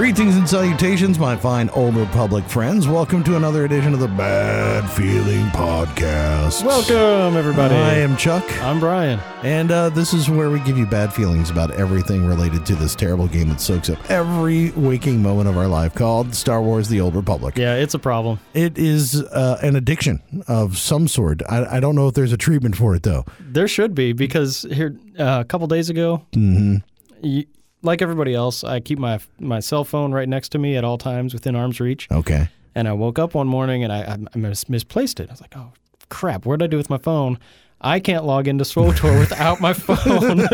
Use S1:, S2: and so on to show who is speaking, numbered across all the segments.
S1: Greetings and salutations, my fine Old Republic friends. Welcome to another edition of the Bad Feeling Podcast.
S2: Welcome, everybody.
S1: I am Chuck,
S2: I'm Brian.
S1: and uh, this is where we give you bad feelings about everything related to this terrible game that soaks up every waking moment of our life called Star Wars The Old Republic.
S2: Yeah, it's a problem.
S1: It is uh, an addiction of some sort. I, I don't know if there's a treatment for it, though.
S2: There should be because here uh, a couple days ago, you, like everybody else, I keep my my cell phone right next to me at all times within arm's reach.
S1: Okay.
S2: And I woke up one morning and I, I, mis- misplaced it. I was like, oh crap, what did I do with my phone? I can't log into SWTOR without my phone.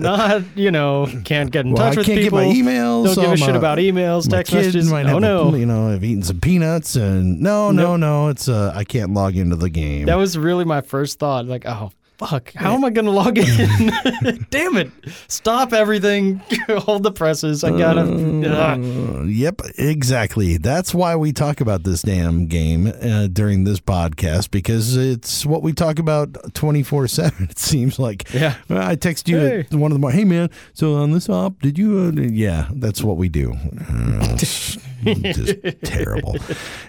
S2: Not, you know, can't get in
S1: Well,
S2: touch
S1: I
S2: with
S1: can't
S2: people.
S1: get my emails.
S2: Don't give a shit
S1: my-
S2: about emails,
S1: my
S2: text messages.
S1: Might
S2: oh no,
S1: A, you know, I've eaten some peanuts, and no, no,
S2: Nope.
S1: no. It's uh, I can't log into the game.
S2: That was really my first thought. Like, oh, fuck, how am I going to log in? Damn it. Stop everything. Hold the presses. I got to.
S1: Uh, yep, exactly. That's why we talk about this damn game uh, during this podcast because it's what we talk about twenty four seven. It seems like.
S2: Yeah.
S1: I text you
S2: Hey.
S1: one of the morning. Hey man, so on this op, did you? Uh, yeah, that's what we do. Uh, just terrible.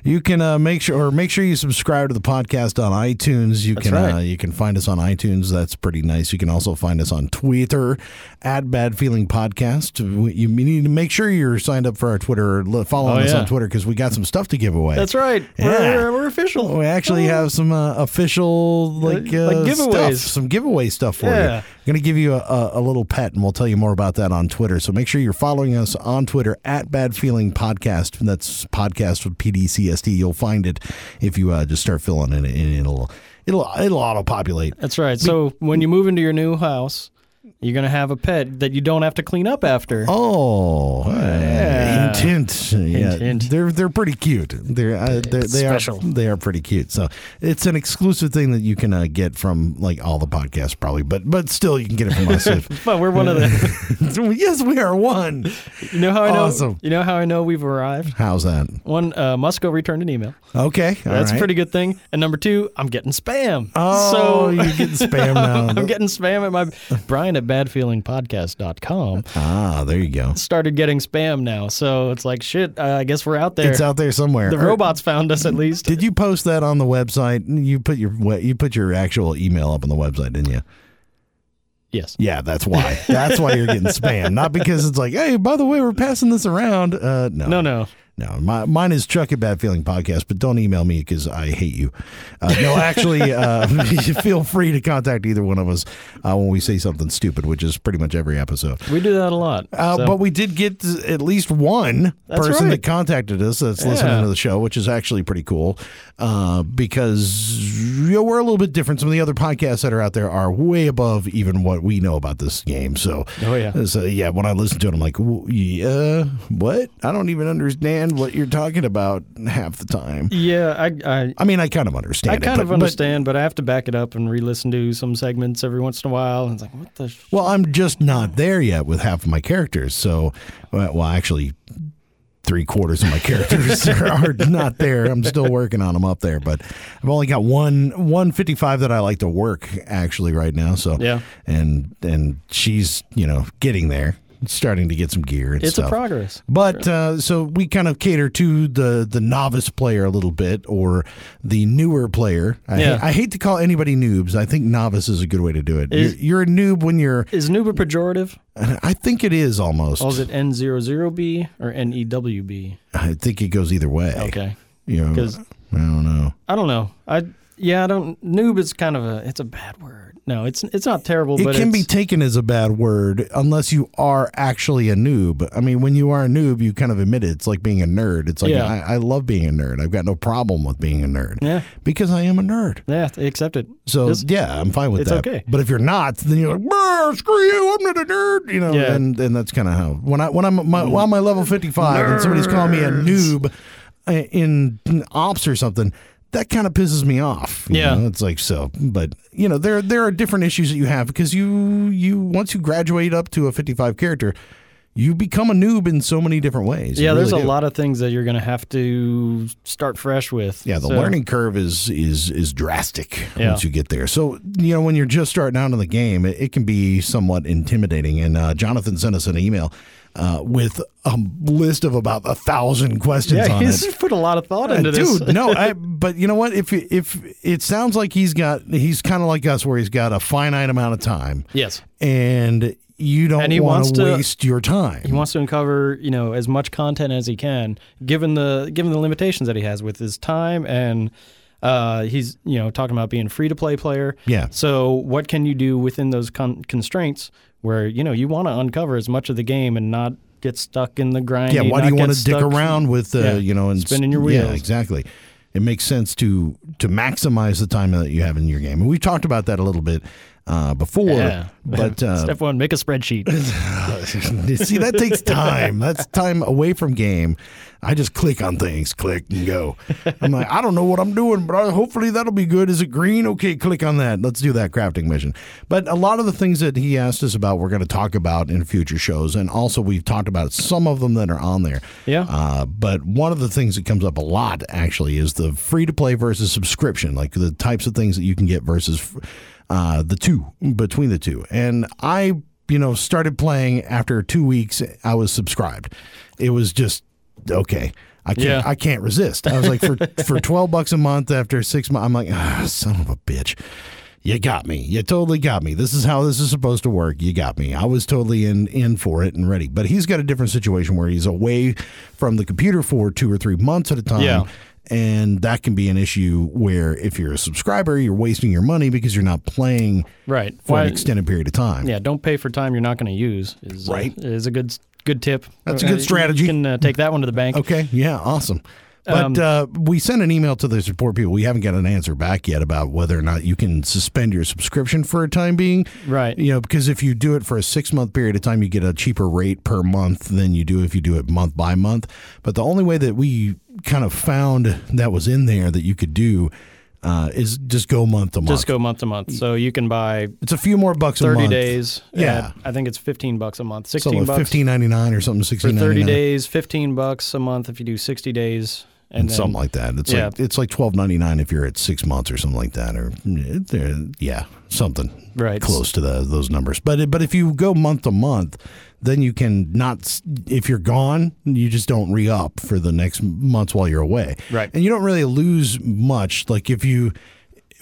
S1: You can uh, make sure or make sure you subscribe to the podcast on iTunes. You
S2: That's
S1: can uh, you can find us on iTunes. That's pretty nice. You can also find us on Twitter at Bad Feeling Podcast. You need to make sure you're signed up for our Twitter. Lo- Follow
S2: Oh,
S1: us
S2: yeah.
S1: on Twitter because we got some stuff to give away.
S2: That's right.
S1: Yeah.
S2: We're, we're official.
S1: We actually have some uh, official like, uh,
S2: like giveaways.
S1: stuff, some giveaway stuff for you. I'm going to give you a, a, a little pet, and we'll tell you more about that on Twitter. So make sure you're following us on Twitter at Bad Feeling Podcast. And that's podcast with PDCSD. You'll find it if you uh, just start filling it, in. It'll it'll it'll auto populate.
S2: That's right. So when you move into your new house, you're going to have a pet that you don't have to clean up after.
S1: Oh,
S2: Yeah.
S1: hint, hint. Yeah,
S2: hint.
S1: they're they're pretty cute. They're, uh, they're they
S2: Special.
S1: are they are pretty cute. So it's an exclusive thing that you can uh, get from like all the podcasts probably, but but still you can get it from us. If,
S2: But we're one of them.
S1: yes, we are one.
S2: You know how I know?
S1: Awesome.
S2: You know how I know we've arrived?
S1: How's that?
S2: One, uh, Musco returned an email.
S1: Okay, all
S2: That's
S1: right.
S2: a pretty good thing. And number two, I'm getting spam.
S1: Oh,
S2: so
S1: you're getting spam now.
S2: I'm getting spam at my Brian at badfeelingpodcast.com.
S1: ah, there you go.
S2: Started getting spam now. So it's like, shit, uh, I guess we're out there.
S1: It's out there somewhere.
S2: the
S1: Or-
S2: robots found us at least.
S1: Did you post that on the website? You put your you put your actual email up on the website, didn't you?
S2: yes.
S1: Yeah, that's why. That's why you're getting spam. Not because it's like, hey, by the way, we're passing this around. Uh, no,
S2: No, no.
S1: No. My, mine is Chuck at Bad Feeling Podcast, but don't email me because I hate you. Uh, no, actually, uh, feel free to contact either one of us uh, when we say something stupid, which is pretty much every episode.
S2: We do that a lot.
S1: Uh,
S2: So-
S1: But we did get at least one
S2: That's
S1: person
S2: right.
S1: that contacted us that's listening to the show, which is actually pretty cool uh, because you know, we're a little bit different. Some of the other podcasts that are out there are way above even what we know about this game. So,
S2: Oh, yeah.
S1: so yeah, when I listen to it, I'm like, "Ooh, yeah, what? I don't even understand what you're talking about half the time.
S2: yeah, I, I,
S1: I mean, I kind of understand.
S2: I kind
S1: but-
S2: of
S1: but-
S2: understand, but, I have to back it up and re-listen to some segments every once in a while. And it's like, what the? Sh-?
S1: Well, I'm just not there yet with half of my characters. So, well, actually, three quarters of my characters are, are not there. I'm still working on them up there, but I've only got one 155 that I like to work actually right now. So,
S2: Yeah.
S1: and and she's you know getting there. Starting to get some gear and
S2: It's
S1: stuff.
S2: a progress.
S1: But uh, so we kind of cater to the the novice player a little bit, or the newer player. I,
S2: Yeah.
S1: I hate to call anybody noobs. I think novice is a good way to do it.
S2: Is-
S1: you're, you're a noob when you're.
S2: Is noob a pejorative?
S1: I think it is almost.
S2: Or is it N00B or NEWB?
S1: I think it goes either way.
S2: Okay.
S1: You know, I don't know.
S2: I don't know. I yeah, I don't noob is kind of a it's a bad word. No, it's it's not terrible,
S1: It can be taken as a bad word unless you are actually a noob. I mean, when you are a noob, you kind of admit it. It's like being a nerd. It's like
S2: Yeah.
S1: I, I love being a nerd. I've got no problem with being a nerd.
S2: Yeah.
S1: because I am a nerd.
S2: yeah, accept it.
S1: So
S2: It's-
S1: yeah, I'm fine with
S2: it's
S1: that.
S2: okay.
S1: But if you're not, then you're like, screw you, I'm not a nerd. You know,
S2: Yeah.
S1: and and that's kind of how when I when I'm my, while my level 55 and somebody's calling me a noob uh, in ops or something. That kind of pisses me off. you
S2: Yeah.
S1: know? it's like so. But you know, there there are different issues that you have because you you once you graduate up to a 55 character, you become a noob in so many different ways.
S2: Yeah, there's
S1: really
S2: a
S1: do.
S2: lot of things that you're going to have to start fresh with.
S1: Yeah, the
S2: So-
S1: learning curve is is is drastic
S2: Yeah.
S1: once you get there. So you know when you're just starting out in the game, it, it can be somewhat intimidating. And uh, Jonathan sent us an email uh, with a list of about a thousand questions
S2: Yeah,
S1: on
S2: he's
S1: it.
S2: put a lot of thought
S1: Uh,
S2: into this.
S1: Dude, no, I, but you know what? If if it sounds like he's got, he's kind of like us, where he's got a finite amount of time,
S2: Yes.
S1: and you don't
S2: And
S1: want to- waste your time.
S2: He wants to uncover, you know, as much content as he can, given the given the limitations that he has with his time and uh, he's, you know, talking about being free to play player.
S1: Yeah.
S2: So what can you do within those con- constraints where you know you want to uncover as much of the game and not get stuck in the grind?
S1: Yeah, why do you
S2: want
S1: to dick around with uh,
S2: Yeah,
S1: you know and
S2: spinning your wheels?
S1: Yeah, exactly. It makes sense to to maximize the time that you have in your game, and we talked about that a little bit uh, before.
S2: Yeah.
S1: But uh,
S2: Step one, make a spreadsheet.
S1: see, that takes time. That's time away from game. I just click on things, click and go. I'm like, I don't know what I'm doing, but I, hopefully that'll be good. Is it green? Okay, click on that. Let's do that crafting mission. But a lot of the things that he asked us about, we're going to talk about in future shows, and also we've talked about some of them that are on there.
S2: Yeah.
S1: Uh, but one of the things that comes up a lot actually is the free to play versus subscription, like the types of things that you can get versus uh, the two between the two. And I, you know, started playing after two weeks. I was subscribed. It was just okay. I can't.
S2: Yeah.
S1: I can't resist. I was like, for for twelve bucks a month after six months, I'm like, ah, son of a bitch. You got me. You totally got me. This is how this is supposed to work. You got me. I was totally in in for it and ready. But he's got a different situation where he's away from the computer for two or three months at a time.
S2: Yeah.
S1: And that can be an issue where if you're a subscriber, you're wasting your money because you're not playing
S2: right.
S1: for
S2: Why-
S1: an extended period of time.
S2: Yeah, don't pay for time you're not going to use. Is, uh,
S1: Right.
S2: is a good good tip.
S1: That's a good
S2: Uh,
S1: strategy.
S2: You can uh, take that one to the bank.
S1: Okay. Yeah. Awesome. But
S2: Um,
S1: uh, we sent an email to the support people. We haven't got an answer back yet about whether or not you can suspend your subscription for a time being.
S2: Right.
S1: You know, because if you do it for a six month period of time, you get a cheaper rate per month than you do if you do it month by month. But the only way that we kind of found that was in there that you could do uh, is just go month to month.
S2: Just go month to month. So you can buy
S1: It's a few more bucks a
S2: 30
S1: month.
S2: days.
S1: Yeah.
S2: at- I think it's 15 bucks a month.
S1: So
S2: 16
S1: like
S2: bucks
S1: fifteen ninety nine or something.
S2: for 30 days, 15 bucks a month if you do 60 days. And,
S1: and
S2: then,
S1: something like that. It's
S2: yeah.
S1: like it's like twelve ninety nine if you're at six months or something like that, or uh, yeah, something
S2: Right.
S1: close to the, those numbers. But but if you go month to month, then you can not. If you're gone, you just don't re up for the next months while you're away.
S2: Right.
S1: and you don't really lose much. Like if you.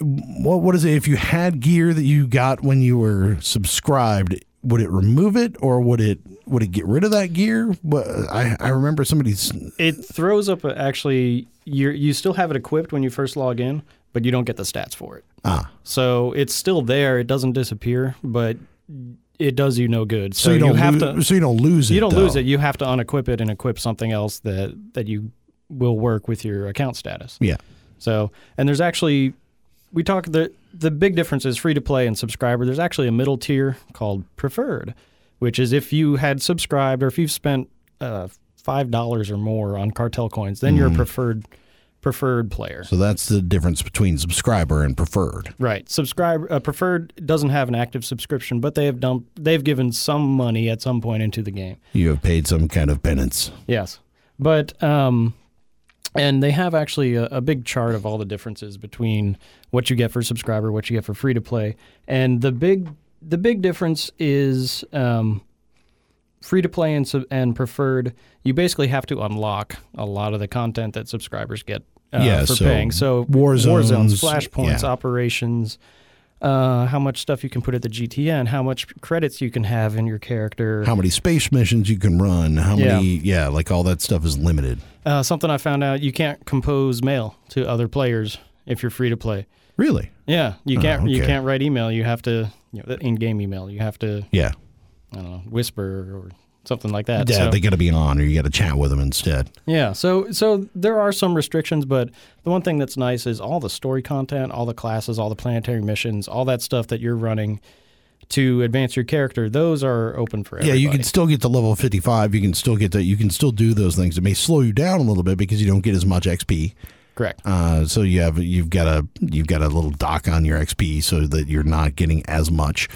S1: What what is it? If you had gear that you got when you were subscribed, would it remove it or would it would it get rid of that gear? What I I remember somebody's
S2: It throws up a, actually, you you still have it equipped when you first log in, but you don't get the stats for it.
S1: ah
S2: So it's still there. It doesn't disappear, but it does you no good.
S1: So,
S2: So,
S1: you don't
S2: have
S1: loo-
S2: to.
S1: so you don't lose it.
S2: You don't lose it. You have to unequip it and equip something else that that you will work with your account status.
S1: Yeah.
S2: So, and there's actually, we talk the the big difference is free to play and subscriber. There's actually a middle tier called preferred, which is if you had subscribed or if you've spent uh, five dollars or more on cartel coins, then you're a preferred preferred player.
S1: Mm-hmm. So that's the difference between subscriber and preferred.
S2: Right. Subscribe uh, preferred doesn't have an active subscription, but they have dumped they've given some money at some point into the game.
S1: You have paid some kind of penance.
S2: Yes. But um and they have actually a, a big chart of all the differences between what you get for subscriber, what you get for free to play. And the big the big difference is um free to play and sub- and preferred, you basically have to unlock a lot of the content that subscribers get uh,
S1: Yeah,
S2: for
S1: so
S2: paying. So
S1: war
S2: war
S1: zones,
S2: zones, flashpoints,
S1: yeah.
S2: operations, uh, how much stuff you can put at the GTN, how much credits you can have in your character.
S1: How many space missions you can run? How
S2: Yeah.
S1: many? Yeah, like all that stuff is limited.
S2: Uh, something I found out: you can't compose mail to other players if you're free to play.
S1: Really?
S2: Yeah, you can't you
S1: okay.
S2: can't write email. You have to you know, in-game email. You have to
S1: Yeah.
S2: I don't know whisper or something like that.
S1: Yeah,
S2: So-
S1: they got to be on, or you got to chat with them instead.
S2: Yeah, so so there are some restrictions, but the one thing that's nice is all the story content, all the classes, all the planetary missions, all that stuff that you're running to advance your character. Those are open for
S1: Yeah, you can still get to level fifty-five. You can still get to. You can still do those things. It may slow you down a little bit because you don't get as much XP.
S2: correct.
S1: Uh, so you have you've got a you've got a little dock on your XP so that you're not getting as much,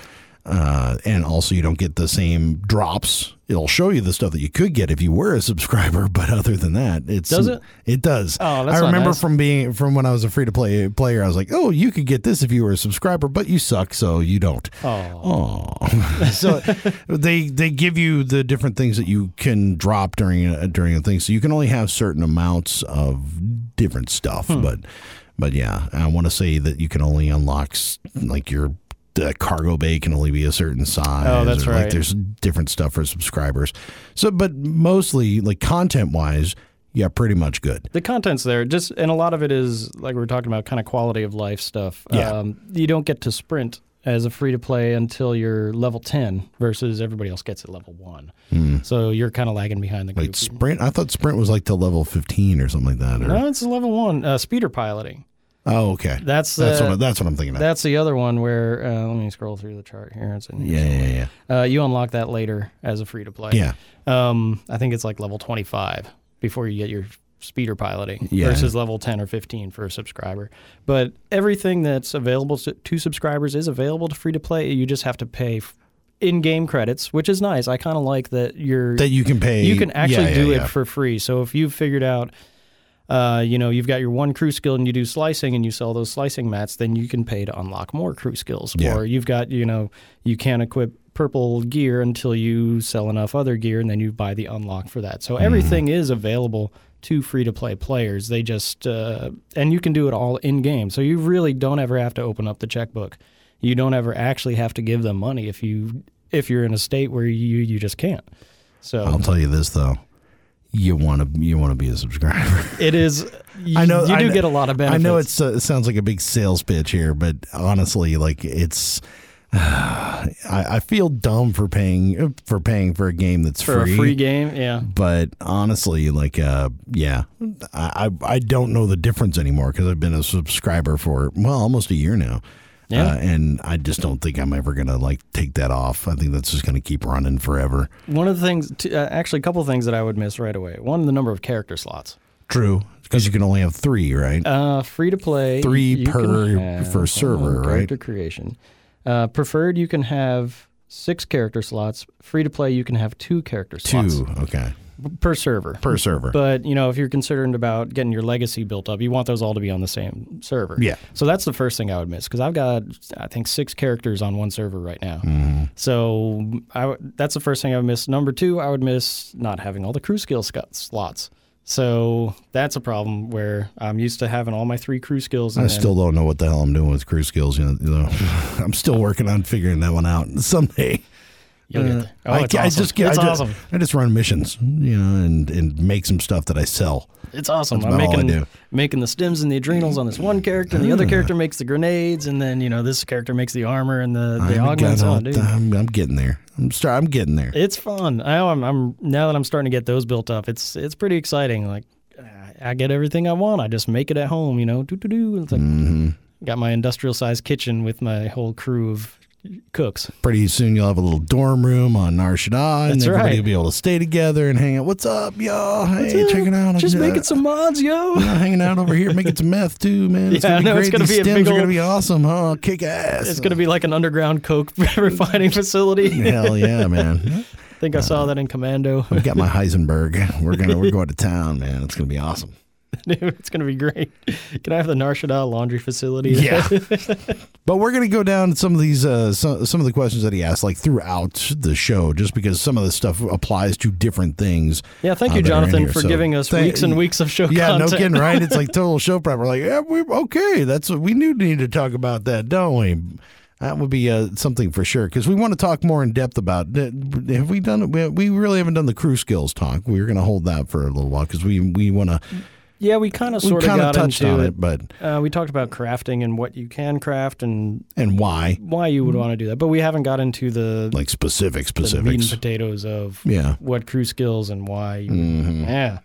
S1: uh, and also you don't get the same drops. It'll show you the stuff that you could get if you were a subscriber, but other than that, it's
S2: Does it?
S1: It does.
S2: Oh, that's
S1: I remember
S2: nice.
S1: from being from when I was a free to play player, I was like, oh, you could get this if you were a subscriber, but you suck, so you don't.
S2: Oh,
S1: so they they give you the different things that you can drop during a, during a thing. So you can only have certain amounts of different stuff.
S2: Hmm.
S1: But but yeah, I want to say that you can only unlock like your the cargo bay can only be a certain size.
S2: Oh, that's
S1: or, Like
S2: right.
S1: there's different stuff for subscribers. So, but mostly like content wise, yeah, pretty much good.
S2: the content's there. Just and a lot of it is like we were talking about, kind of quality of life stuff.
S1: Yeah.
S2: Um, you don't get to sprint as a free to play until you're level ten, versus everybody else gets at level one. So you're kind of lagging behind the group.
S1: Like sprint, I thought sprint was like to level fifteen or something like that. Or,
S2: no, it's level one. Uh, speeder piloting.
S1: Oh, okay.
S2: That's
S1: That's
S2: uh,
S1: what I- that's what I'm thinking of.
S2: That's the other one where uh, let me scroll through the chart here. It's in
S1: Yeah, yeah, yeah.
S2: Uh, you unlock that later as a free to play.
S1: Yeah.
S2: Um, I think it's like level 25 before you get your speeder piloting
S1: Yeah.
S2: versus level 10 or 15 for a subscriber. But everything that's available to, to subscribers is available to free to play. You just have to pay f- in-game credits, which is nice. I kind of like that you're
S1: That you can pay.
S2: you can actually
S1: yeah, yeah,
S2: do it for free. So if you've figured out, uh, you know, you've got your one crew skill and you do slicing and you sell those slicing mats, then you can pay to unlock more crew skills.
S1: Yeah.
S2: Or you've got, you know, you can't equip purple gear until you sell enough other gear and then you buy the unlock for that. So
S1: Mm-hmm.
S2: everything is available to free to play players. They just, uh, and you can do it all in game. So you really don't ever have to open up the checkbook. You don't ever actually have to give them money if you if you're in a state where you you just can't. So
S1: I'll tell you this though, you want to you want to be a subscriber.
S2: It is. You,
S1: I know
S2: you do
S1: kn-
S2: get a lot of benefits.
S1: I know it's uh, it sounds like a big sales pitch here, but honestly, like it's. I, I feel dumb for paying for paying for a game that's
S2: for
S1: free.
S2: a free game. Yeah,
S1: But honestly, like, uh, yeah, I I I don't know the difference anymore because I've been a subscriber for well almost a year now.
S2: Yeah.
S1: Uh, and I just don't think I'm ever gonna like take that off. I think that's just gonna keep running forever.
S2: one of the things, t- uh, actually, a couple of things that I would miss right away. One, the number of character slots.
S1: True, because you can only have three, right?
S2: Uh, free to play.
S1: Three per- for server, right?
S2: Character creation. Uh, preferred, you can have six character slots. Free to play, you can have two character slots
S1: Two, okay,
S2: per server.
S1: per server.
S2: But you know, if you're concerned about getting your legacy built up, you want those all to be on the same server.
S1: Yeah.
S2: So that's the first thing I would miss because I've got I think six characters on one server right now.
S1: Mm-hmm.
S2: So I w- that's the first thing I would miss. Number two, I would miss not having all the crew skill slots. So that's a problem where I'm used to having all my three crew skills.
S1: I still don't know what the hell I'm doing with crew skills. You know, you know. I'm still working on figuring that one out someday.
S2: You'll get there. Oh,
S1: I,
S2: it's
S1: I
S2: awesome.
S1: just get,
S2: it's
S1: I just,
S2: awesome.
S1: I just run missions, you know, and and make some stuff that I sell.
S2: It's awesome.
S1: That's
S2: I'm
S1: about all I
S2: making
S1: do.
S2: making the stems and the adrenals on this one character, and the other character makes the grenades, and then you know this character makes the armor and the, the
S1: I'm,
S2: augments.
S1: getting-
S2: Oh, dude.
S1: I'm, I'm getting there. I'm start, I'm getting there.
S2: It's fun. I know I'm, I'm now that I'm starting to get those built up. It's it's pretty exciting. Like I get everything I want. I just make it at home. You know, do do do. It's like
S1: Mm-hmm.
S2: got my industrial sized kitchen with my whole crew of cooks.
S1: Pretty soon you'll have a little dorm room on Nar Shaddaa, and
S2: That's
S1: everybody
S2: right.
S1: will be able to stay together and hang out. What's up, y'all? Hey,
S2: up?
S1: checking out.
S2: Just
S1: uh,
S2: making some mods, yo.
S1: hanging out over here, making some meth too, man. It's
S2: Yeah,
S1: gonna be
S2: know,
S1: great.
S2: it's gonna
S1: These
S2: be a
S1: stems
S2: big
S1: are gonna be awesome, huh? Kick ass.
S2: It's gonna be like an underground coke refining facility.
S1: Hell yeah, man.
S2: I think I saw that in Commando.
S1: We got my Heisenberg. We're gonna we're going to town, man. It's gonna be awesome.
S2: Dude, it's gonna be great. Can I have the Nar Shaddaa laundry facility?
S1: Yeah. but we're going to go down some of these, uh, some, some of the questions that he asked, like throughout the show, just because some of this stuff applies to different things.
S2: Yeah, thank
S1: uh,
S2: you, Jonathan,
S1: here.
S2: for
S1: So,
S2: giving us
S1: thank-
S2: weeks and weeks of show
S1: Yeah,
S2: content.
S1: no kidding, right? It's like total show prep. We're like, yeah, we okay. That's what we do need to talk about that, don't we? That would be uh, something for sure because we want to talk more in depth about. Have we done? We we really haven't done the crew skills talk. We are going to hold that for a little while because we we want to
S2: Yeah, we kind of sort of got
S1: touched
S2: into
S1: on
S2: it.
S1: but
S2: Uh, we talked about crafting and what you can craft and
S1: and why?
S2: why you would want to do that, but we haven't got into the,
S1: Like specific specifics,
S2: the meat and potatoes of
S1: Yeah.
S2: what crew skills and why.
S1: Mhm.
S2: Yeah,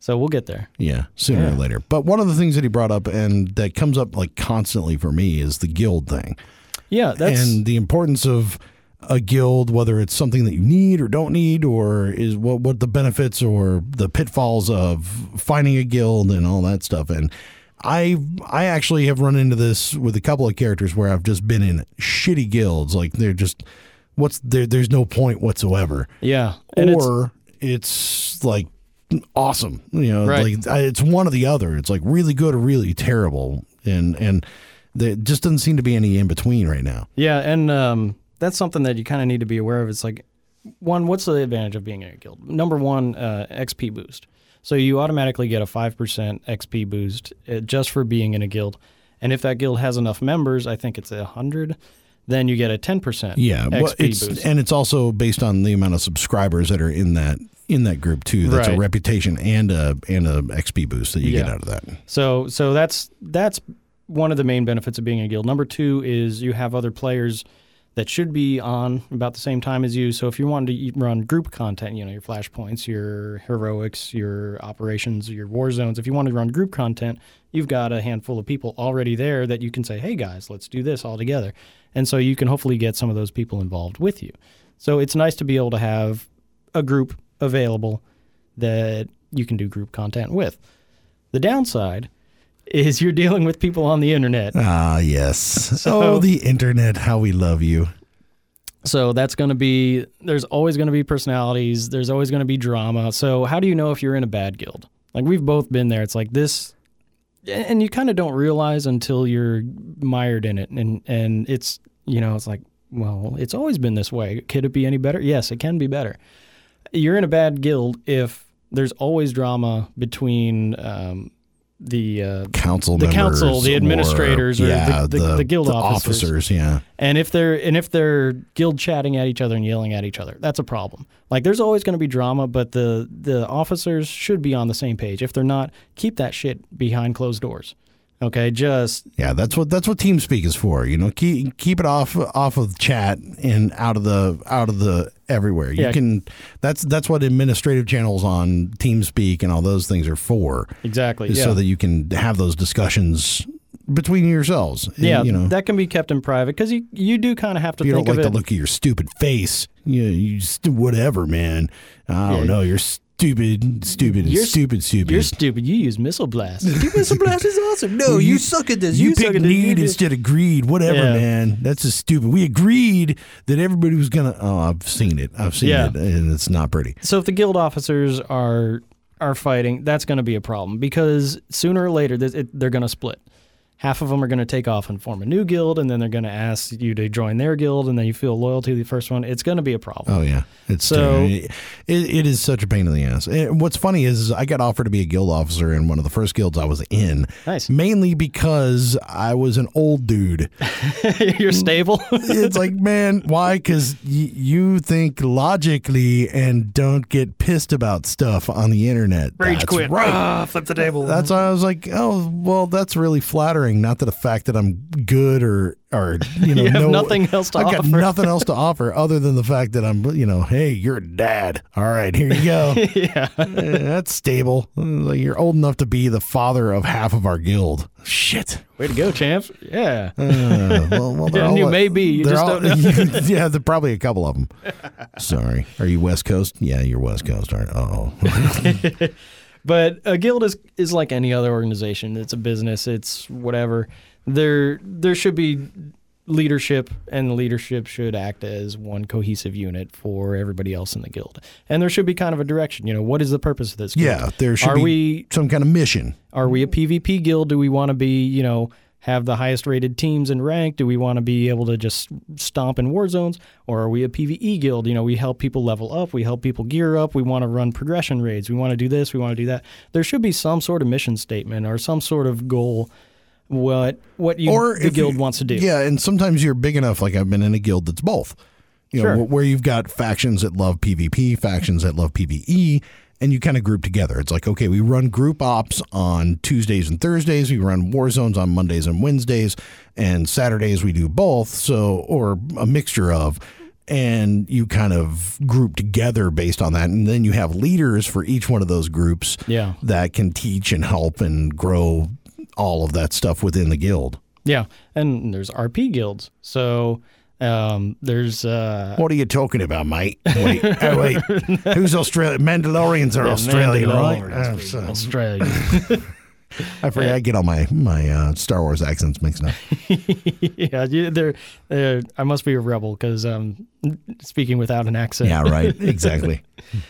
S2: so we'll get there.
S1: Yeah, sooner or later. But one of the things that he brought up and that comes up like constantly for me is the guild thing.
S2: Yeah, that's
S1: and the importance of a guild, whether it's something that you need or don't need, or is what what the benefits or the pitfalls of finding a guild and all that stuff. And I I actually have run into this with a couple of characters where I've just been in shitty guilds, like they're just what's there. There's no point whatsoever,
S2: yeah, and it's,
S1: or it's, like awesome. You know,
S2: Right.
S1: like I- it's one or the other. It's like really good or really terrible, and and there just doesn't seem to be any in between right now.
S2: yeah, and um, that's something that you kind of need to be aware of. It's like one, what's the advantage of being in a guild? Number one, uh, XP boost. So you automatically get a five percent XP boost uh, just for being in a guild, and if that guild has enough members, I think it's a hundred, then you get a ten percent.
S1: Yeah,
S2: XP
S1: well, it's
S2: boost.
S1: and it's also based on the amount of subscribers that are in that in that group too. That's a reputation and a and a XP boost that you get out of that.
S2: So so that's that's one of the main benefits of being in a guild. Number two is you have other players that should be on about the same time as you. So if you wanted to run group content, you know your flashpoints, your heroics, your operations, your war zones. If you want to run group content, you've got a handful of people already there that you can say, "Hey guys, let's do this all together," and so you can hopefully get some of those people involved with you. So it's nice to be able to have a group available that you can do group content with. The downside is you're dealing with people on the internet.
S1: Ah, yes.
S2: So-
S1: oh, the internet, how we love you.
S2: So that's going to be, there's always going to be personalities. There's always going to be drama. So, how do you know if you're in a bad guild? Like, we've both been there. It's like this, and you kind of don't realize until you're mired in it. And, and it's, you know, it's like, well, it's always been this way. Could it be any better? Yes, it can be better. You're in a bad guild if there's always drama between um, the uh,
S1: Council
S2: The council, the
S1: or-
S2: administrators, or the-
S1: yeah,
S2: the- the guild officers.
S1: officers. Yeah,
S2: And if they're and if they're guild chatting at each other and yelling at each other, that's a problem. Like there's always going to be drama, but the the officers should be on the same page. If they're not, keep that shit behind closed doors. Okay, just
S1: yeah. That's what that's what TeamSpeak is for. You know, keep keep it off off of chat and out of the out of the everywhere. You
S2: Yeah.
S1: can. That's that's what administrative channels on TeamSpeak and all those things are for.
S2: exactly. Yeah.
S1: so that you can have those discussions between yourselves. And,
S2: yeah,
S1: you know,
S2: that can be kept in private because you you do kind of have to
S1: you
S2: think
S1: don't like
S2: of
S1: the
S2: it.
S1: look of your stupid face, you, you st- whatever, man. I don't
S2: Yeah.
S1: know. You're stupid, stupid,
S2: You're
S1: stupid, stupid.
S2: You're stupid. You use missile blast. missile blast is awesome. No,
S1: Well,
S2: you,
S1: you-
S2: suck at this.
S1: you,
S2: suck
S1: picked
S2: at
S1: need
S2: You-
S1: instead of greed. Whatever,
S2: Yeah.
S1: man. That's just stupid. We agreed that everybody was gonna. Oh, I've seen it. I've seen
S2: Yeah.
S1: it, and it's not pretty.
S2: So if the guild officers are are fighting, that's going to be a problem because sooner or later it, they're going to split. Half of them are going to take off and form a new guild, and then they're going to ask you to join their guild, and then you feel loyal to the first one. It's going to be a problem.
S1: Oh yeah, it's
S2: So-
S1: it, it is such a pain in the ass. And what's funny is, is I got offered to be a guild officer in one of the first guilds I was in,
S2: Nice.
S1: mainly because I was an old dude.
S2: You're stable.
S1: it's like, man, why? Because y- you think logically and don't get pissed about stuff on the internet.
S2: Rage
S1: That's
S2: quit.
S1: right.
S2: Ah, flip the table.
S1: That's why I was like, oh, well, that's really flattering. Not that the fact that I'm good or, or you know,
S2: You have
S1: no-
S2: nothing else to
S1: I've got
S2: offer.
S1: nothing else to offer other than the fact that I'm, you know, hey, you're a dad. All right, here you go.
S2: yeah.
S1: Eh, that's stable. You're old enough to be the father of half of our guild. Shit.
S2: Way to go, champs. Yeah.
S1: Uh, well, well,
S2: Yeah,
S1: all,
S2: you may be. You just
S1: all-
S2: don't know.
S1: yeah, there's probably a couple of them. Sorry. Are you West Coast? Yeah, you're West Coast. Right. Oh.
S2: But a guild is is like any other organization. It's a business. It's whatever. There there should be leadership, and the leadership should act as one cohesive unit for everybody else in the guild. And there should be kind of a direction. You know, what is the purpose of this? Guild?
S1: yeah, there should
S2: Are
S1: be
S2: we
S1: some kind of mission.
S2: are we a PvP guild? Do we want to be you know have the highest rated teams in rank? Do we want to be able to just stomp in war zones? Or are we a PvE guild? You know, we help people level up, we help people gear up, we want to run progression raids, we want to do this, we want to do that. There should be some sort of mission statement or some sort of goal what what you
S1: or
S2: the guild
S1: you-
S2: wants to do.
S1: Yeah, and sometimes you're big enough. Like I've been in a guild that's both. You know,
S2: Sure.
S1: where you've got factions that love PvP, factions that love PvE, and you kind of group together. It's like, okay, we run group ops on Tuesdays and Thursdays. We run war zones on Mondays and Wednesdays, and Saturdays we do both. So, or a mixture of. And you kind of group together based on that. And then you have leaders for each one of those groups
S2: Yeah.
S1: that can teach and help and grow all of that stuff within the guild.
S2: Yeah, and there's RP guilds. So um, there's uh,
S1: What are you talking about, mate? Wait, oh, wait. Who's Australian? Mandalorians are Australian, right?
S2: Mandalorians,
S1: Oh,
S2: baby,
S1: so-
S2: Australia.
S1: I forget. I get all my my uh, Star Wars accents mixed up.
S2: yeah, they're, they're, I must be a rebel because I'm speaking without an accent.
S1: Yeah, right. Exactly.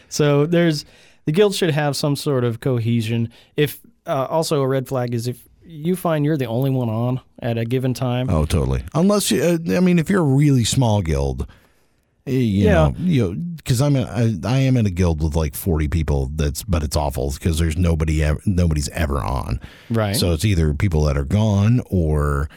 S2: So there's the guild should have some sort of cohesion. If uh, also a red flag is if you find you're the only one on at a given time.
S1: Oh, totally. Unless you, uh, I mean, if you're a really small guild, eh, you
S2: Yeah.
S1: know, you know, because I'm, a, I, I am in a guild with like 40 people. That's, but it's awful because there's nobody, ever, nobody's ever on.
S2: Right.
S1: So it's either people that are gone or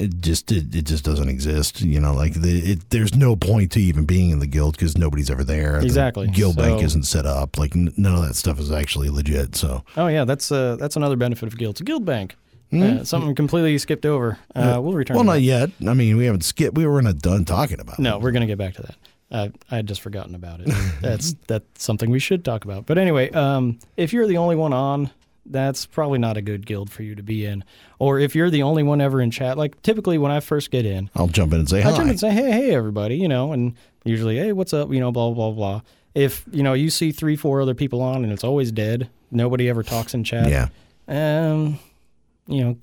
S1: it just it, it just doesn't exist. You know, like the it, there's no point to even being in the guild because nobody's ever there. The
S2: Exactly.
S1: guild bank isn't set up. Like n- none of that stuff is actually legit. So
S2: oh yeah, that's uh, that's another benefit of guilds. Guild bank.
S1: Hmm?
S2: Uh, something completely skipped over. Uh, we'll return.
S1: well,
S2: to
S1: not
S2: that.
S1: yet. I mean, we haven't skipped. We were not done talking about. It.
S2: No,
S1: it.
S2: we're gonna get back to that. Uh, I had just forgotten about it. That's that's something we should talk about. But anyway, um, if you're the only one on, that's probably not a good guild for you to be in. Or if you're the only one ever in chat, like typically when I first get in,
S1: I'll jump in and say hi.
S2: I jump in and say, "Hey, hey, everybody," you know, and usually, "Hey, what's up?" You know, blah blah blah. If you know you see three, four other people on and it's always dead, nobody ever talks in chat.
S1: yeah.
S2: Um, you know,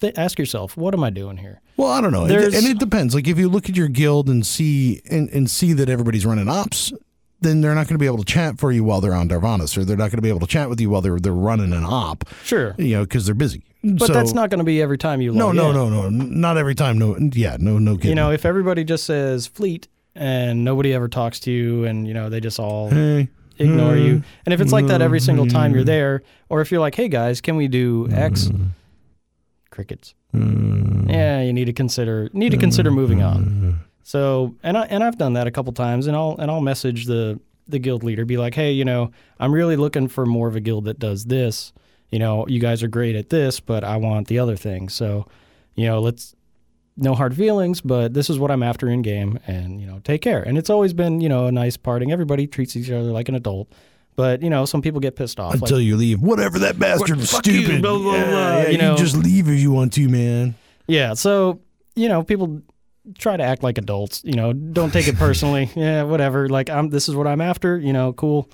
S2: th- ask yourself, what am I doing here?
S1: Well, I don't know,
S2: There's-
S1: and it depends. Like if you look at your guild and see and, and see that everybody's running ops, then they're not going to be able to chat for you while they're on Darvannis, or they're not going to be able to chat with you while they're they're running an op.
S2: Sure,
S1: You know, because they're busy.
S2: but
S1: So-
S2: that's not going to be every time you
S1: No, no,
S2: in.
S1: no, no, not every time. No, yeah, no, no kidding.
S2: You know, if everybody just says fleet and nobody ever talks to you, and you know they just all
S1: hey,
S2: ignore you, mm. and if it's like that every single time you're mm. there, or if you're like, "Hey guys, can we do X?" Mm. Crickets. Yeah, you need to consider need to consider moving on. So, and I and I've done that a couple times, and I'll and I'll message the the guild leader, be like, "Hey, you know, I'm really looking for more of a guild that does this. You know, you guys are great at this, but I want the other thing. So, you know, let's no hard feelings, but this is what I'm after in game, and you know, take care. And it's always been, you know, a nice parting. Everybody treats each other like an adult, but you know, some people get pissed off.
S1: until
S2: like,
S1: you leave. Whatever that bastard was
S2: fuck you,
S1: stupid.
S2: blah, blah,
S1: Yeah,
S2: blah,
S1: yeah,
S2: you
S1: you,
S2: know.
S1: just leave if you want to, man.
S2: yeah, so you know, people try to act like adults. You know, don't take it personally. yeah, whatever. Like I'm. This is what I'm after. You know, cool.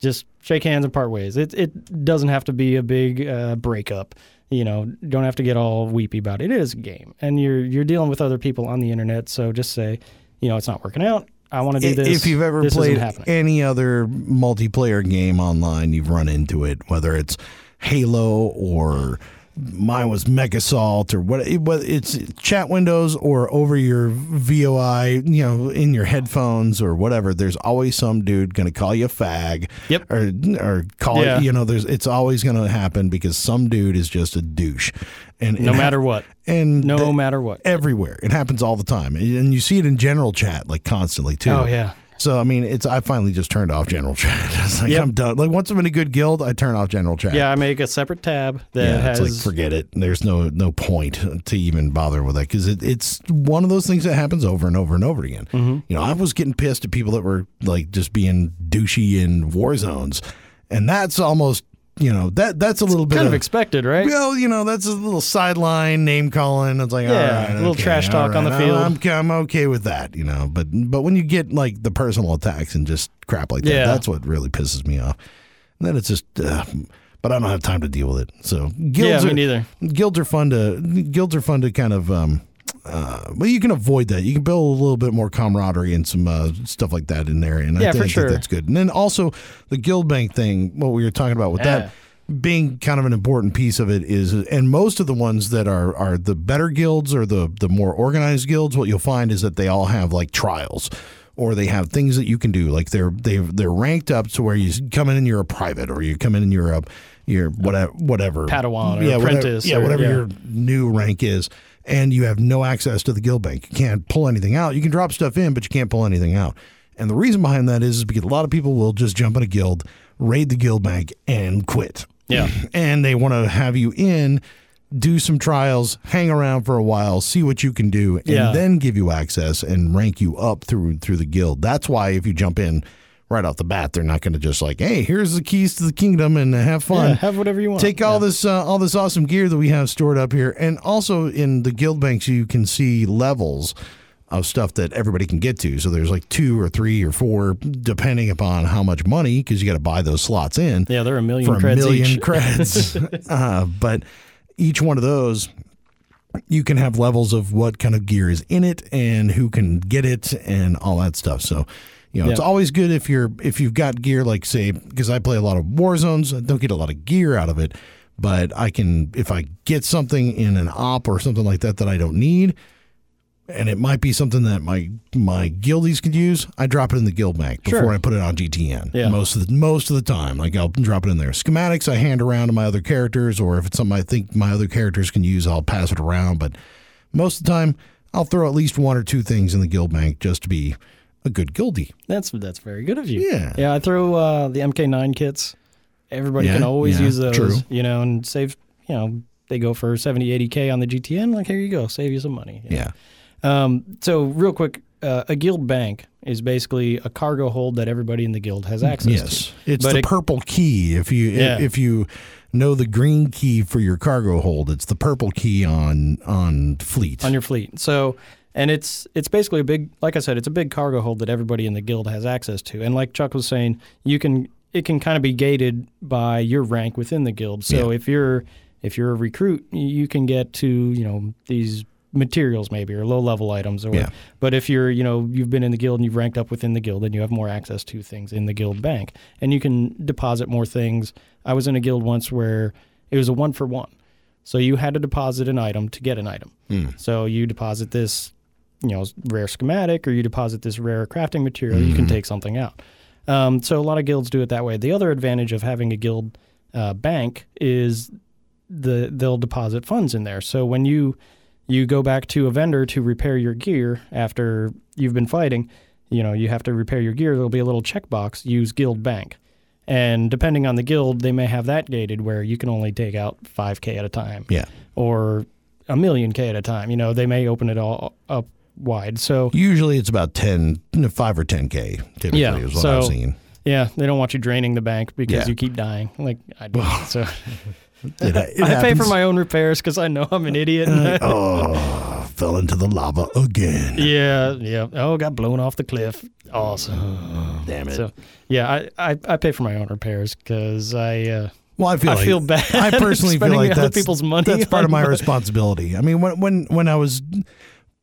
S2: Just shake hands and part ways. It it doesn't have to be a big uh, breakup. You know, don't have to get all weepy about it. It is a game, and you're you're dealing with other people on the internet. So just say, you know, it's not working out. I want to do this.
S1: If you've ever played any other multiplayer game online, you've run into it, whether it's Halo or mine was Megasalt or what it, it's chat windows or over your VOI, you know, in your headphones or whatever. There's always some dude going to call you a fag.
S2: Yep.
S1: Or or call
S2: Yeah.
S1: it, you know, there's it's always going to happen because some dude is just a douche. And
S2: no
S1: it ha-
S2: matter what,
S1: and
S2: no matter what.
S1: everywhere. It happens all the time, and you see it in general chat like constantly too.
S2: Oh yeah.
S1: So I mean, it's I finally just turned off general chat. It's like
S2: Yep.
S1: I'm done. Like once I'm in a good guild, I turn off general chat.
S2: Yeah, I make a separate tab that
S1: Yeah,
S2: has
S1: it's like forget it. There's no no point to even bother with that because it, it's one of those things that happens over and over and over again.
S2: Mm-hmm.
S1: You know, I was getting pissed at people that were like just being douchey in war zones, and that's almost you know that that's a little bit
S2: kind
S1: of,
S2: of expected, right?
S1: well, you know, that's a little sideline name calling. It's like,
S2: Yeah,
S1: all right,
S2: a little
S1: okay,
S2: trash talk
S1: all
S2: on the
S1: right,
S2: field.
S1: I'm, I'm okay with that, you know. But but when you get like the personal attacks and just crap like that,
S2: Yeah.
S1: that's what really pisses me off. And then it's just, uh, but I don't have time to deal with it. So guilds
S2: yeah, me
S1: are
S2: neither.
S1: guilds are fun to guilds are fun to kind of. Um, uh, well, you can avoid that. You can build a little bit more camaraderie and some uh, stuff like that in there, and
S2: Yeah,
S1: I
S2: for
S1: think
S2: sure.
S1: that that's good. And then also the guild bank thing. What we were talking about with that being kind of an important piece of it is, and most of the ones that are are the better guilds or the the more organized guilds, what you'll find is that they all have like trials. Or they have things that you can do, like they're they they're ranked up to where you come in and you're a private, or you come in and you're a you're whatever whatever
S2: Padawan or
S1: yeah, whatever-
S2: apprentice
S1: yeah,
S2: or-
S1: whatever
S2: yeah.
S1: your new rank is, and you have no access to the guild bank. You can't pull anything out. You can drop stuff in, but you can't pull anything out. And the reason behind that is, is because a lot of people will just jump in a guild, raid the guild bank and quit.
S2: Yeah.
S1: And they want to have you in, do some trials, hang around for a while, see what you can do, and
S2: Yeah.
S1: then give you access and rank you up through through the guild. That's why if you jump in right off the bat, they're not going to just like, hey, here's the keys to the kingdom and have fun.
S2: Yeah, have whatever you want.
S1: Take all
S2: Yeah.
S1: this uh, all this awesome gear that we have stored up here, and also in the guild banks you can see levels of stuff that everybody can get to. So there's like two or three or four, depending upon how much money, because you got to buy those slots in
S2: Yeah, they're a million
S1: for a
S2: creds
S1: million
S2: each.
S1: credits. uh, but each one of those, you can have levels of what kind of gear is in it and who can get it and all that stuff. So, you know, it's always good if you're if you've got gear like say because I play a lot of war zones, I don't get a lot of gear out of it, but I can if I get something in an op or something like that that I don't need. And it might be something that my my guildies could use. I drop it in the guild bank before
S2: Sure.
S1: I put it on GTN.
S2: Yeah.
S1: Most of the most of the time, like I'll drop it in there. Schematics I hand around to my other characters, or if it's something I think my other characters can use, I'll pass it around. But most of the time, I'll throw at least one or two things in the guild bank just to be a good guildie.
S2: That's that's very good of you.
S1: Yeah.
S2: Yeah, I throw uh, the MK9 kits. Everybody
S1: Yeah,
S2: can always
S1: yeah,
S2: use those,
S1: true.
S2: you know, and save, you know, they go for 70, 80K on the GTN. Like, here you go, save you some money. you.
S1: Yeah.
S2: Um, so, real quick, uh, a guild bank is basically a cargo hold that everybody in the guild has access
S1: Yes.
S2: to.
S1: It's
S2: But
S1: the
S2: it-
S1: purple key. If you
S2: Yeah.
S1: if you know the green key for your cargo hold, it's the purple key on on fleet.
S2: on your fleet. So, and it's it's basically a big, like I said, it's a big cargo hold that everybody in the guild has access to. And like Chuck was saying, you can it can kind of be gated by your rank within the guild. So if you're if you're a recruit, you can get to you know these materials maybe or low level items or
S1: Yeah.
S2: but if you're you know you've been in the guild and you've ranked up within the guild then you have more access to things in the guild bank and you can deposit more things i was in a guild once where it was a one for one so you had to deposit an item to get an item hmm. so you deposit this you know rare schematic or you deposit this rare crafting material you can take something out um, so a lot of guilds do it that way the other advantage of having a guild uh, bank is the they'll deposit funds in there so when you you go back to a vendor to repair your gear after you've been fighting, you know, you have to repair your gear, there'll be a little checkbox, use guild bank. And depending on the guild, they may have that gated where you can only take out 5k at a time
S1: yeah.
S2: or a million k at a time. You know, they may open it all up wide. So,
S1: Usually it's about 10, no, 5 or 10K typically
S2: Yeah,
S1: is what
S2: so-
S1: I've seen.
S2: yeah, they don't want you draining the bank because
S1: Yeah.
S2: you keep dying like I do. so,
S1: It, it
S2: I pay for my own repairs because I know I'm an idiot.
S1: oh, fell into the lava again.
S2: yeah, yeah. Oh, got blown off the cliff. Awesome.
S1: Damn it.
S2: So yeah, I, I, I pay for my own repairs because I uh,
S1: well, I feel
S2: I
S1: like,
S2: feel bad.
S1: I personally feel like that's
S2: people's money.
S1: That's part of my- responsibility. I mean, when when when I was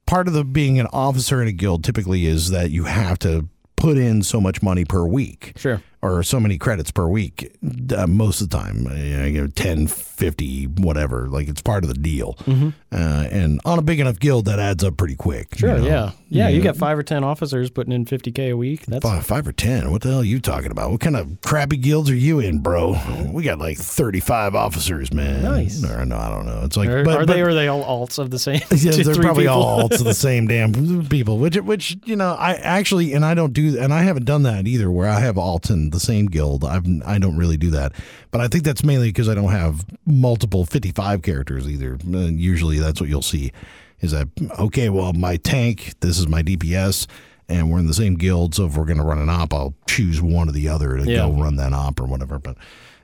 S1: part of the being an officer in a guild, typically is that you have to put in so much money per week.
S2: Sure.
S1: Or so many credits per week uh, most of the time uh, you know 10 50 whatever like it's part of the deal uh, and on a big enough guild that adds up pretty quick you
S2: Sure.
S1: know?
S2: Yeah. Yeah. You got five or ten officers putting in fifty k a week. That's
S1: Five, five or ten. What the hell are you talking about? What kind of crappy guilds are you in, bro? We got like thirty-five officers, man.
S2: Nice.
S1: Or no, I don't know. It's like,
S2: are,
S1: but,
S2: are
S1: but-
S2: they are they all alts of the same?
S1: Yeah, they're probably
S2: people?
S1: all alts of the same damn people. Which, which you know, I actually, and I don't do, and I haven't done that either. Where I have alts in the same guild, I've, I don't really do that. But I think that's mainly because I don't have multiple fifty-five characters either. Uh, usually, that's what you'll see. Is that okay? Well, my tank, this is my DPS, and we're in the same guild. So if we're going to run an op, I'll choose one or the other to
S2: Yeah.
S1: go run that op or whatever. But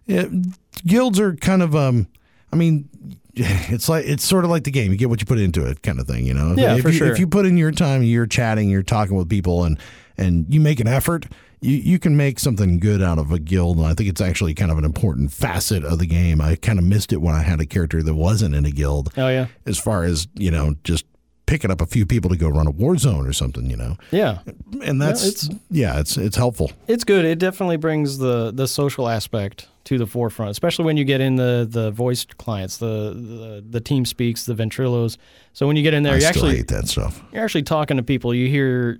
S1: yeah, guilds are kind of um. I mean, it's like it's sort of like the game. You get what you put into it, kind of thing. You know.
S2: Yeah,
S1: if
S2: for
S1: you,
S2: sure.
S1: If you put in your time, you're chatting, you're talking with people, and and you make an effort. You, you can make something good out of a guild, and I think it's actually kind of an important facet of the game. I kind of missed it when I had a character that wasn't in a guild,
S2: Oh yeah.
S1: as far as you know, just picking up a few people to go run a war zone or something, you know.
S2: Yeah.
S1: And that's
S2: it's-
S1: yeah, it's it's helpful.
S2: It's good. It definitely brings the the social aspect to the forefront, especially when you get in the the voiced clients, the the, the team speaks, the ventrilos. So when you get in there,
S1: I
S2: you actually
S1: hate that stuff.
S2: you're actually talking to people. You hear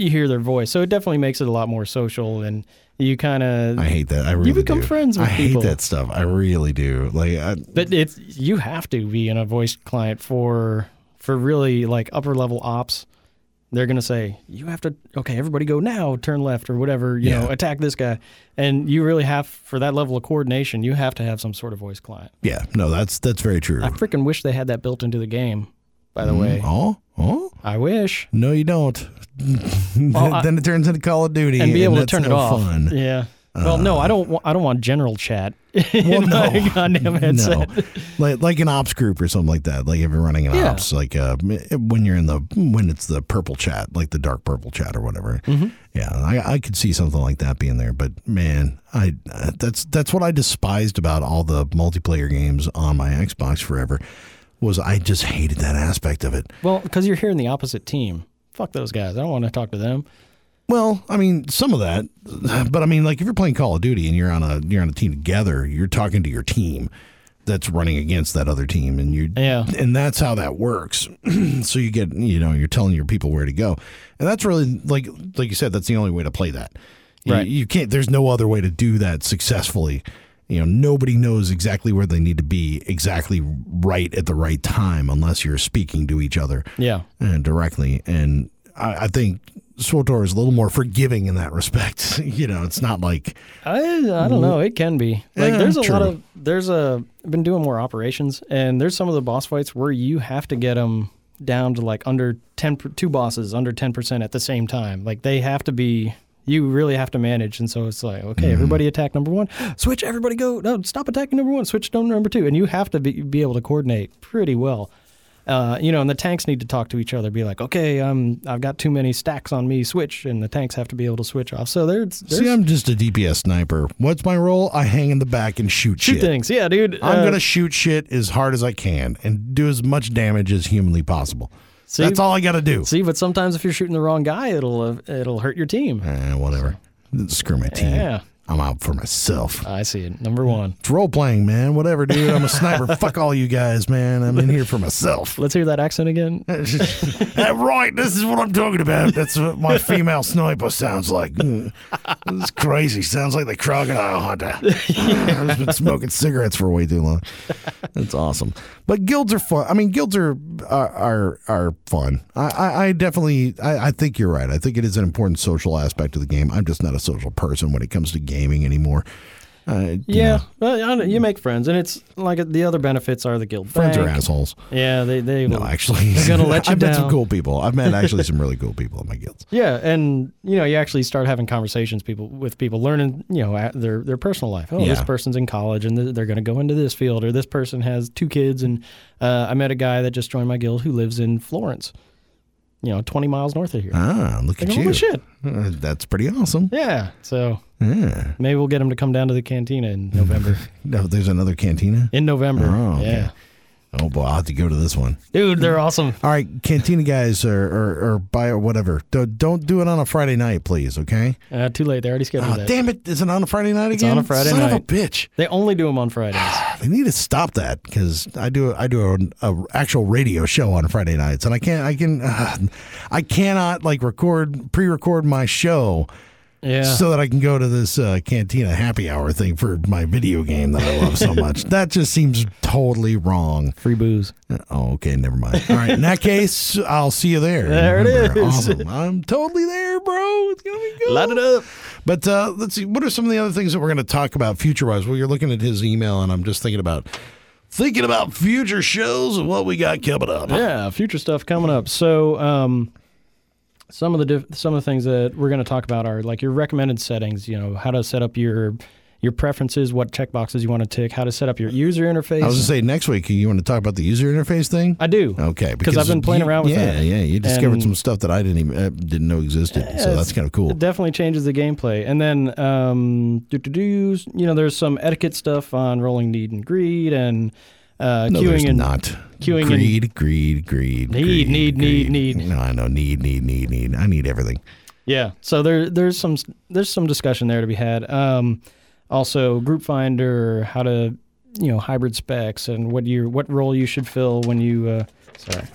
S2: you hear their voice, so it definitely makes it a lot more social, and you kind of.
S1: I hate that. I really you
S2: become
S1: do.
S2: friends with people.
S1: I
S2: people.
S1: hate that stuff. I really do. Like I,
S2: But it's you have to be in a voice client for for really like upper level ops. they're going to say, you have to, okay, everybody go now, turn left or whatever, you
S1: Yeah.
S2: know, attack this guy. And you really have, for that level of coordination, you have to have some sort of voice client.
S1: Yeah, no, that's that's very true.
S2: I freaking wish they had that built into the game, by the way.
S1: Oh, oh,
S2: I wish.
S1: no, you don't.
S2: Well, I-
S1: then it turns into Call of Duty,
S2: And be able to
S1: that's
S2: turn it off.
S1: Fun. Uh,
S2: Yeah. Well, no, I don't. wa- I don't want general chat in
S1: Well, no,
S2: my goddamn headset.
S1: no, like like an ops group or something like that. Like if you're running an
S2: Yeah.
S1: ops, like uh, when you're in the when it's the purple chat, like the dark purple chat or whatever.
S2: Mm-hmm.
S1: Yeah, I, I could see something like that being there. But man, I uh, that's that's what I despised about all the multiplayer games on my Xbox forever. Was I just hated that aspect of it.
S2: Well, because you're here in the opposite team. Fuck those guys. I don't want to talk to them.
S1: Well, I mean, some of that, but I mean, like if you're playing Call of Duty and you're on a you're on a team together, you're talking to your team that's running against that other team, and you
S2: Yeah.
S1: and that's how that works. so you get you know you're telling your people where to go, and that's really like like you said, that's the only way to play that. You-
S2: Right.
S1: You, can't. There's no other way to do that successfully. You know, nobody knows exactly where they need to be exactly right at the right time unless you're speaking to each other
S2: Yeah.
S1: and directly. And I, I think SWTOR is a little more forgiving in that respect. you know, it's not like
S2: I I don't know. It can be like
S1: Yeah,
S2: there's a lot of there's a I've been doing more operations and there's some of the boss fights where you have to get them down to like under ten two bosses under ten percent at the same time. Like they have to be. You really have to manage, and so it's like, okay,
S1: Mm-hmm.
S2: everybody attack number one, switch, everybody go, no, stop attacking number one, switch to number two, and you have to be, be able to coordinate pretty well. Uh, you know, and the tanks need to talk to each other, be like, okay, um, I've got too many stacks on me, switch, and the tanks have to be able to switch off. So there's, there's
S1: See, I'm just a DPS sniper. What's my role? I hang in the back and shoot, shit.
S2: shoot
S1: shit.
S2: things, yeah, dude.
S1: I'm
S2: Uh,
S1: gonna shoot shit as hard as I can and do as much damage as humanly possible.
S2: See?
S1: That's all I got to do.
S2: See, but sometimes if you're shooting the wrong guy, it'll uh, it'll hurt your team.
S1: Eh, whatever. Screw my team.
S2: Yeah.
S1: I'm out for myself.
S2: I see it. Number one.
S1: It's role playing, man. Whatever, dude. I'm a sniper. Fuck all you guys, man. I'm in here for myself.
S2: Let's hear that accent again.
S1: Right, this is what I'm talking about. That's what my female sniper sounds like. Mm. It's crazy. Sounds like the crocodile hunter. I've been smoking cigarettes for way too long. That's awesome. But guilds are fun. I mean, guilds are are are, are fun. I, I, I definitely. I, I think you're right. I think it is an important social aspect of the game. I'm just not a social person when it comes to gaming anymore. Uh, you
S2: Yeah,
S1: know,
S2: well, you make friends, and it's like the other benefits are the guild.
S1: friends are assholes.
S2: Yeah, they they
S1: No,
S2: will-
S1: actually,
S2: They're gonna let you
S1: I've met some cool people. I've met actually some really cool people in my guilds.
S2: Yeah, and you know, you actually start having conversations people with people, learning, you know, their their personal life. Oh, this person's in college and they're going to go into this field, or this person has two kids. And uh, I met a guy that just joined my guild who lives in Florence, you know, twenty miles north of here.
S1: Ah, look
S2: Like,
S1: at
S2: holy
S1: you.
S2: shit!
S1: Uh, that's pretty awesome.
S2: Yeah, so
S1: Yeah.
S2: maybe we'll get him to come down to the cantina in November.
S1: No, there's another cantina.
S2: in November,
S1: Oh, okay.
S2: yeah,
S1: Oh boy, I'll have to go to this one.
S2: dude, they're awesome.
S1: All right, cantina guys, or or, or buy or whatever. Don't, don't do it on a Friday night, please. Okay.
S2: Uh, too late. They already scheduled
S1: Oh,
S2: that.
S1: damn it! Is it on a Friday night
S2: It's
S1: again?
S2: on a Friday
S1: Son of a bitch.
S2: They only do them on Fridays.
S1: They need to stop that because I do I do a, a actual radio show on Friday nights, and I can't I can uh, I cannot like record pre-record my show
S2: Yeah.
S1: so that I can go to this uh, cantina happy hour thing for my video game that I love so much. that just seems totally wrong.
S2: Free booze.
S1: Oh, okay, never mind. All right, in that case, I'll see you there.
S2: There it is.
S1: Awesome. I'm totally there, bro. It's gonna be good.
S2: Light it up.
S1: But uh, let's see. What are some of the other things that we're going to talk about future wise? Well, you're looking at his email, and I'm just thinking about thinking about future shows and what we got coming up.
S2: Yeah, future stuff coming up. So, um, some of the diff- some of the things that we're going to talk about are like your recommended settings. You know, how to set up your your preferences, what checkboxes you want to tick, how to set up your user interface.
S1: I was going to say next week. You want to talk about the user interface thing?
S2: I do.
S1: Okay,
S2: because I've been playing
S1: you-
S2: around with
S1: yeah,
S2: that.
S1: Yeah, yeah. You discovered
S2: And-
S1: some stuff that I didn't even uh, didn't know existed. so that's kind of cool.
S2: It definitely changes the gameplay. And then, um, do do do's. You know, there's some etiquette stuff on rolling need and greed and uh,
S1: No,
S2: queuing and
S1: not.
S2: queuing and-
S1: greed, greed, greed,
S2: Need,
S1: greed,
S2: need, need,
S1: greed.
S2: need.
S1: No, I know need, need, need, need. I need everything.
S2: Yeah. So there there's some there's some discussion there to be had. Um, also group finder, how to you know hybrid specs and what you what role you should fill when you. Uh, sorry,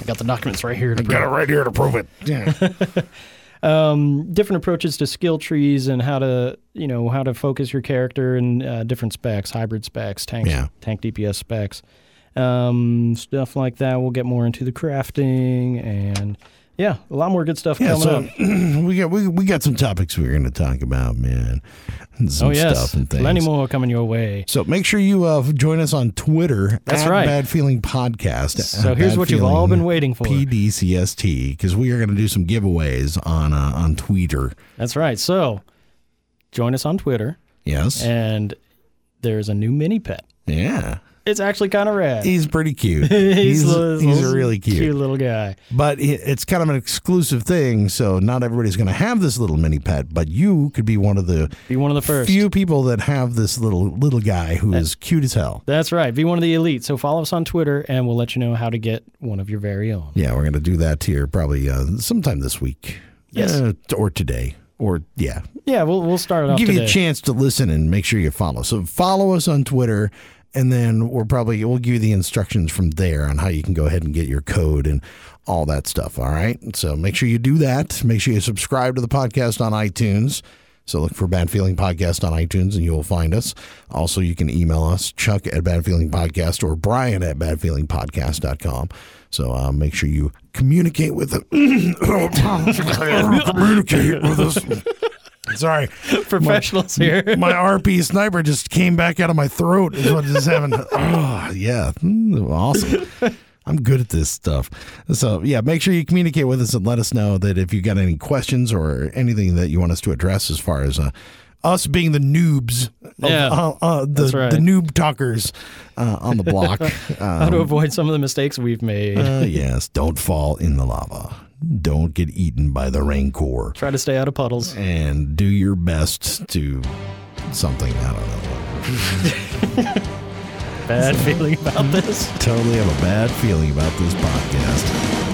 S2: I got the documents right here. To
S1: Got it right here to prove it. Yeah.
S2: um, different approaches to skill trees and how to you know how to focus your character and uh, different specs, hybrid specs, tank
S1: Yeah.
S2: tank DPS specs, um, stuff like that. We'll get more into the crafting and yeah, a lot more good stuff
S1: Yeah,
S2: coming
S1: so
S2: up.
S1: we got we, we got some topics we're going to talk about, man. And Some
S2: Oh yes,
S1: stuff and things.
S2: plenty more coming your way.
S1: So make sure you uh, join us on Twitter.
S2: That's
S1: at
S2: right.
S1: Bad Feeling Podcast.
S2: So here's
S1: Bad
S2: what you've all been waiting for.
S1: PDCST because we are going to do some giveaways on uh, on Twitter.
S2: That's right. So join us on Twitter,
S1: Yes.
S2: and there's a new mini pet.
S1: yeah.
S2: It's actually kind of rad.
S1: He's pretty cute.
S2: he's
S1: he's
S2: little-
S1: he's
S2: little
S1: really cute.
S2: little guy.
S1: But it's kind of an exclusive thing, so not everybody's going to have this little mini pet. But you could be one of the
S2: Be one of the first.
S1: few people that have this little little guy who is cute as hell.
S2: That's right. Be one of the elite. So follow us on Twitter, and we'll let you know how to get one of your very own.
S1: Yeah, we're going to do that here probably uh, sometime this week.
S2: Yes.
S1: Uh, or today. Or yeah,
S2: Yeah, we'll we'll start it off
S1: give
S2: today.
S1: you a chance to listen and make sure you follow. So follow us on Twitter, and then we're probably we'll give you the instructions from there on how you can go ahead and get your code and all that stuff. All right. So make sure you do that. Make sure you subscribe to the podcast on iTunes. So look for Bad Feeling Podcast on iTunes and you will find us. Also, you can email us, Chuck at Bad Feeling Podcast or Brian at badfeelingpodcast.com. So uh, make sure you communicate with them. communicate with us. Sorry.
S2: Professionals here.
S1: My RP sniper just came back out of my throat. Is what just happened. Oh, yeah. Mm, Awesome. I'm good at this stuff. So, yeah, make sure you communicate with us and let us know that if you got any questions or anything that you want us to address as far as uh, us being the noobs, of,
S2: Yeah,
S1: uh, uh, the,
S2: right.
S1: the noob talkers uh, on the block.
S2: how to avoid some of the mistakes we've made.
S1: Uh, yes, don't fall in the lava. Don't get eaten by the rancor.
S2: Try to stay out of puddles.
S1: and do your best to something. I don't know.
S2: Bad feeling about this.
S1: Totally have a bad feeling about this podcast.